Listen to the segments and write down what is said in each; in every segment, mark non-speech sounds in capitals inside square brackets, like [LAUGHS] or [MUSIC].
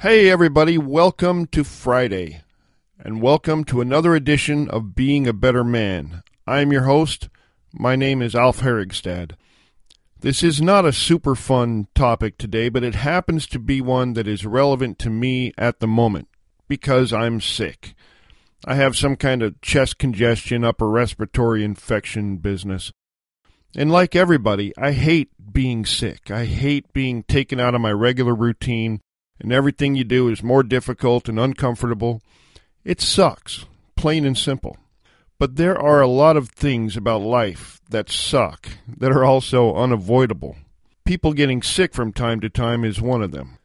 Hey, everybody, welcome to Friday, and welcome to another edition of Being a Better Man. I'm your host. My name is Alf Herigstad. This is not a super fun topic today, but it happens to be one that is relevant to me at the moment because I'm sick. I have some kind of chest congestion, upper respiratory infection business. And like everybody, I hate being sick. I hate being taken out of my regular routine, and everything you do is more difficult and uncomfortable. It sucks, plain and simple. But there are a lot of things about life that suck, that are also unavoidable. People getting sick from time to time is one of them.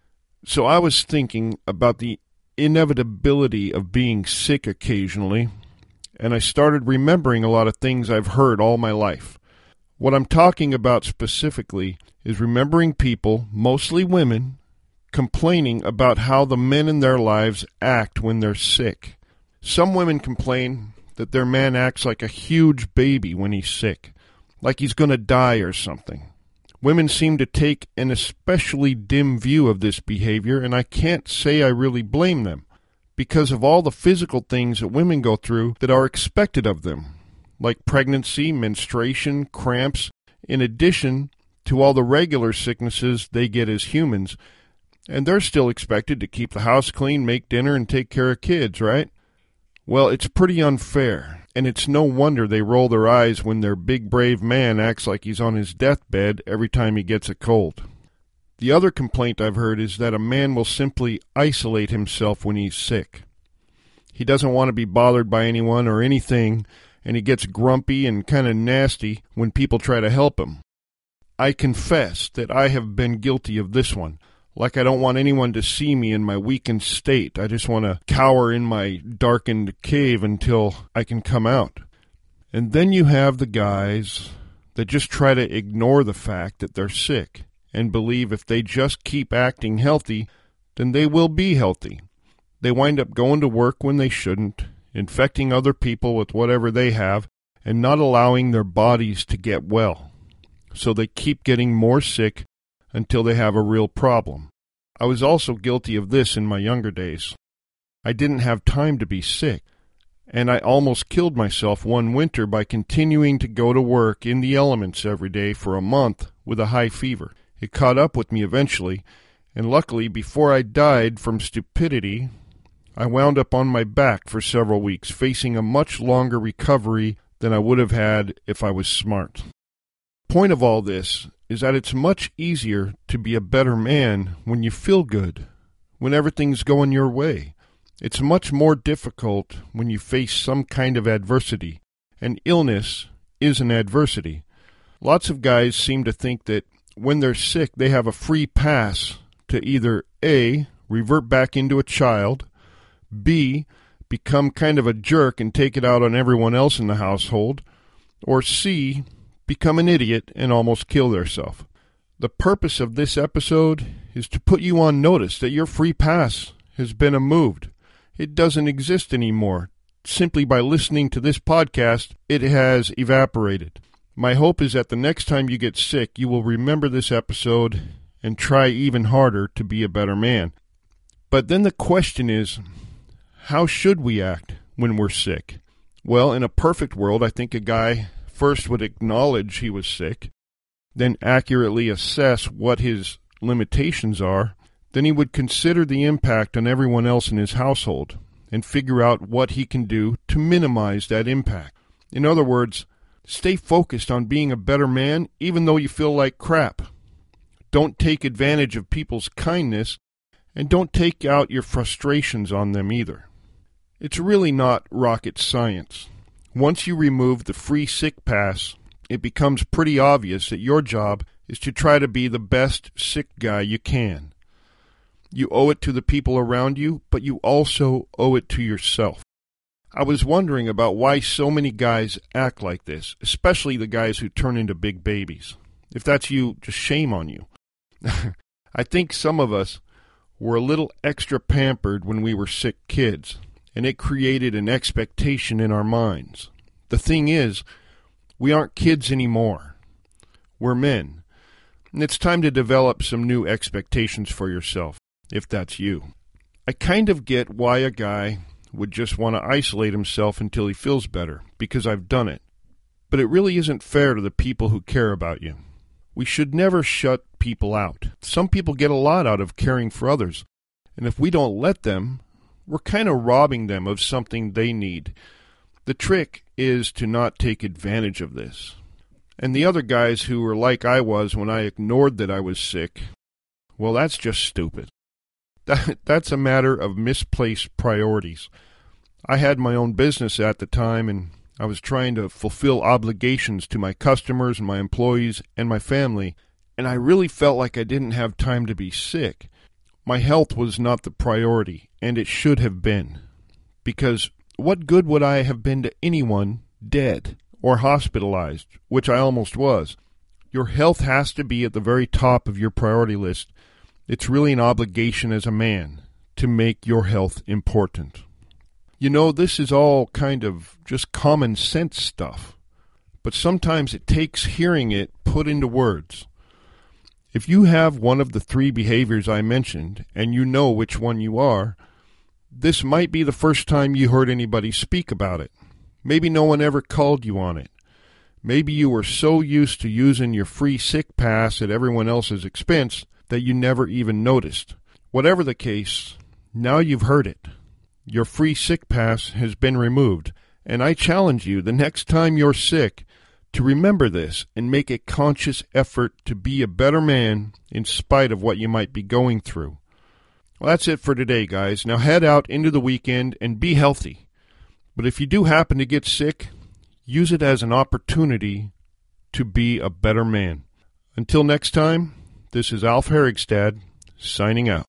So I was thinking about the inevitability of being sick occasionally, and I started remembering a lot of things I've heard all my life. What I'm talking about specifically is remembering people, mostly women, complaining about how the men in their lives act when they're sick. Some women complain that their man acts like a huge baby when he's sick, like he's going to die or something. Women seem to take an especially dim view of this behavior, and I can't say I really blame them, because of all the physical things that women go through that are expected of them, like pregnancy, menstruation, cramps, in addition to all the regular sicknesses they get as humans. And they're still expected to keep the house clean, make dinner, and take care of kids, right? Well, it's pretty unfair, and it's no wonder they roll their eyes when their big brave man acts like he's on his deathbed every time he gets a cold. The other complaint I've heard is that a man will simply isolate himself when he's sick. He doesn't want to be bothered by anyone or anything, and he gets grumpy and kind of nasty when people try to help him. I confess that I have been guilty of this one. Like I don't want anyone to see me in my weakened state. I just want to cower in my darkened cave until I can come out. And then you have the guys that just try to ignore the fact that they're sick and believe if they just keep acting healthy, then they will be healthy. They wind up going to work when they shouldn't, infecting other people with whatever they have, and not allowing their bodies to get well. So they keep getting more sick until they have a real problem. I was also guilty of this in my younger days. I didn't have time to be sick, and I almost killed myself one winter by continuing to go to work in the elements every day for a month with a high fever. It caught up with me eventually, and luckily, before I died from stupidity, I wound up on my back for several weeks, facing a much longer recovery than I would have had if I was smart. Point of all this is that it's much easier to be a better man when you feel good, when everything's going your way. It's much more difficult when you face some kind of adversity, and illness is an adversity. Lots of guys seem to think that when they're sick, they have a free pass to either A, revert back into a child, B, become kind of a jerk and take it out on everyone else in the household, or C, become an idiot and almost kill themselves. The purpose of this episode is to put you on notice that your free pass has been removed. It doesn't exist anymore. Simply by listening to this podcast, it has evaporated. My hope is that the next time you get sick, you will remember this episode and try even harder to be a better man. But then the question is how should we act when we're sick? Well, in a perfect world, I think a guy first would acknowledge he was sick, then accurately assess what his limitations are, then he would consider the impact on everyone else in his household and figure out what he can do to minimize that impact. In other words, stay focused on being a better man even though you feel like crap. Don't take advantage of people's kindness and don't take out your frustrations on them either. It's really not rocket science. Once you remove the free sick pass, it becomes pretty obvious that your job is to try to be the best sick guy you can. You owe it to the people around you, but you also owe it to yourself. I was wondering about why so many guys act like this, especially the guys who turn into big babies. If that's you, just shame on you. [LAUGHS] I think some of us were a little extra pampered when we were sick kids, and it created an expectation in our minds. The thing is, we aren't kids anymore. We're men. And it's time to develop some new expectations for yourself if that's you. I kind of get why a guy would just want to isolate himself until he feels better, because I've done it. But it really isn't fair to the people who care about you. We should never shut people out. Some people get a lot out of caring for others, and if we don't let them, we're kind of robbing them of something they need. The trick is to not take advantage of this. And the other guys who were like I was when I ignored that I was sick, well, that's just stupid. [LAUGHS] That, that's a matter of misplaced priorities. I had my own business at the time, and I was trying to fulfill obligations to my customers and my employees and my family, and I really felt like I didn't have time to be sick. My health was not the priority, and it should have been. Because what good would I have been to anyone dead or hospitalized, which I almost was? Your health has to be at the very top of your priority list it's really an obligation as a man to make your health important. You know, this is all kind of just common sense stuff, but sometimes it takes hearing it put into words. If you have one of the three behaviors I mentioned, and you know which one you are, this might be the first time you heard anybody speak about it. Maybe no one ever called you on it. Maybe you were so used to using your free sick pass at everyone else's expense that you never even noticed. Whatever the case, now you've heard it. Your free sick pass has been removed, and I challenge you the next time you're sick to remember this and make a conscious effort to be a better man in spite of what you might be going through. Well, that's it for today, guys. Now head out into the weekend and be healthy. But if you do happen to get sick, use it as an opportunity to be a better man. Until next time, this is Alf Herigstad signing out.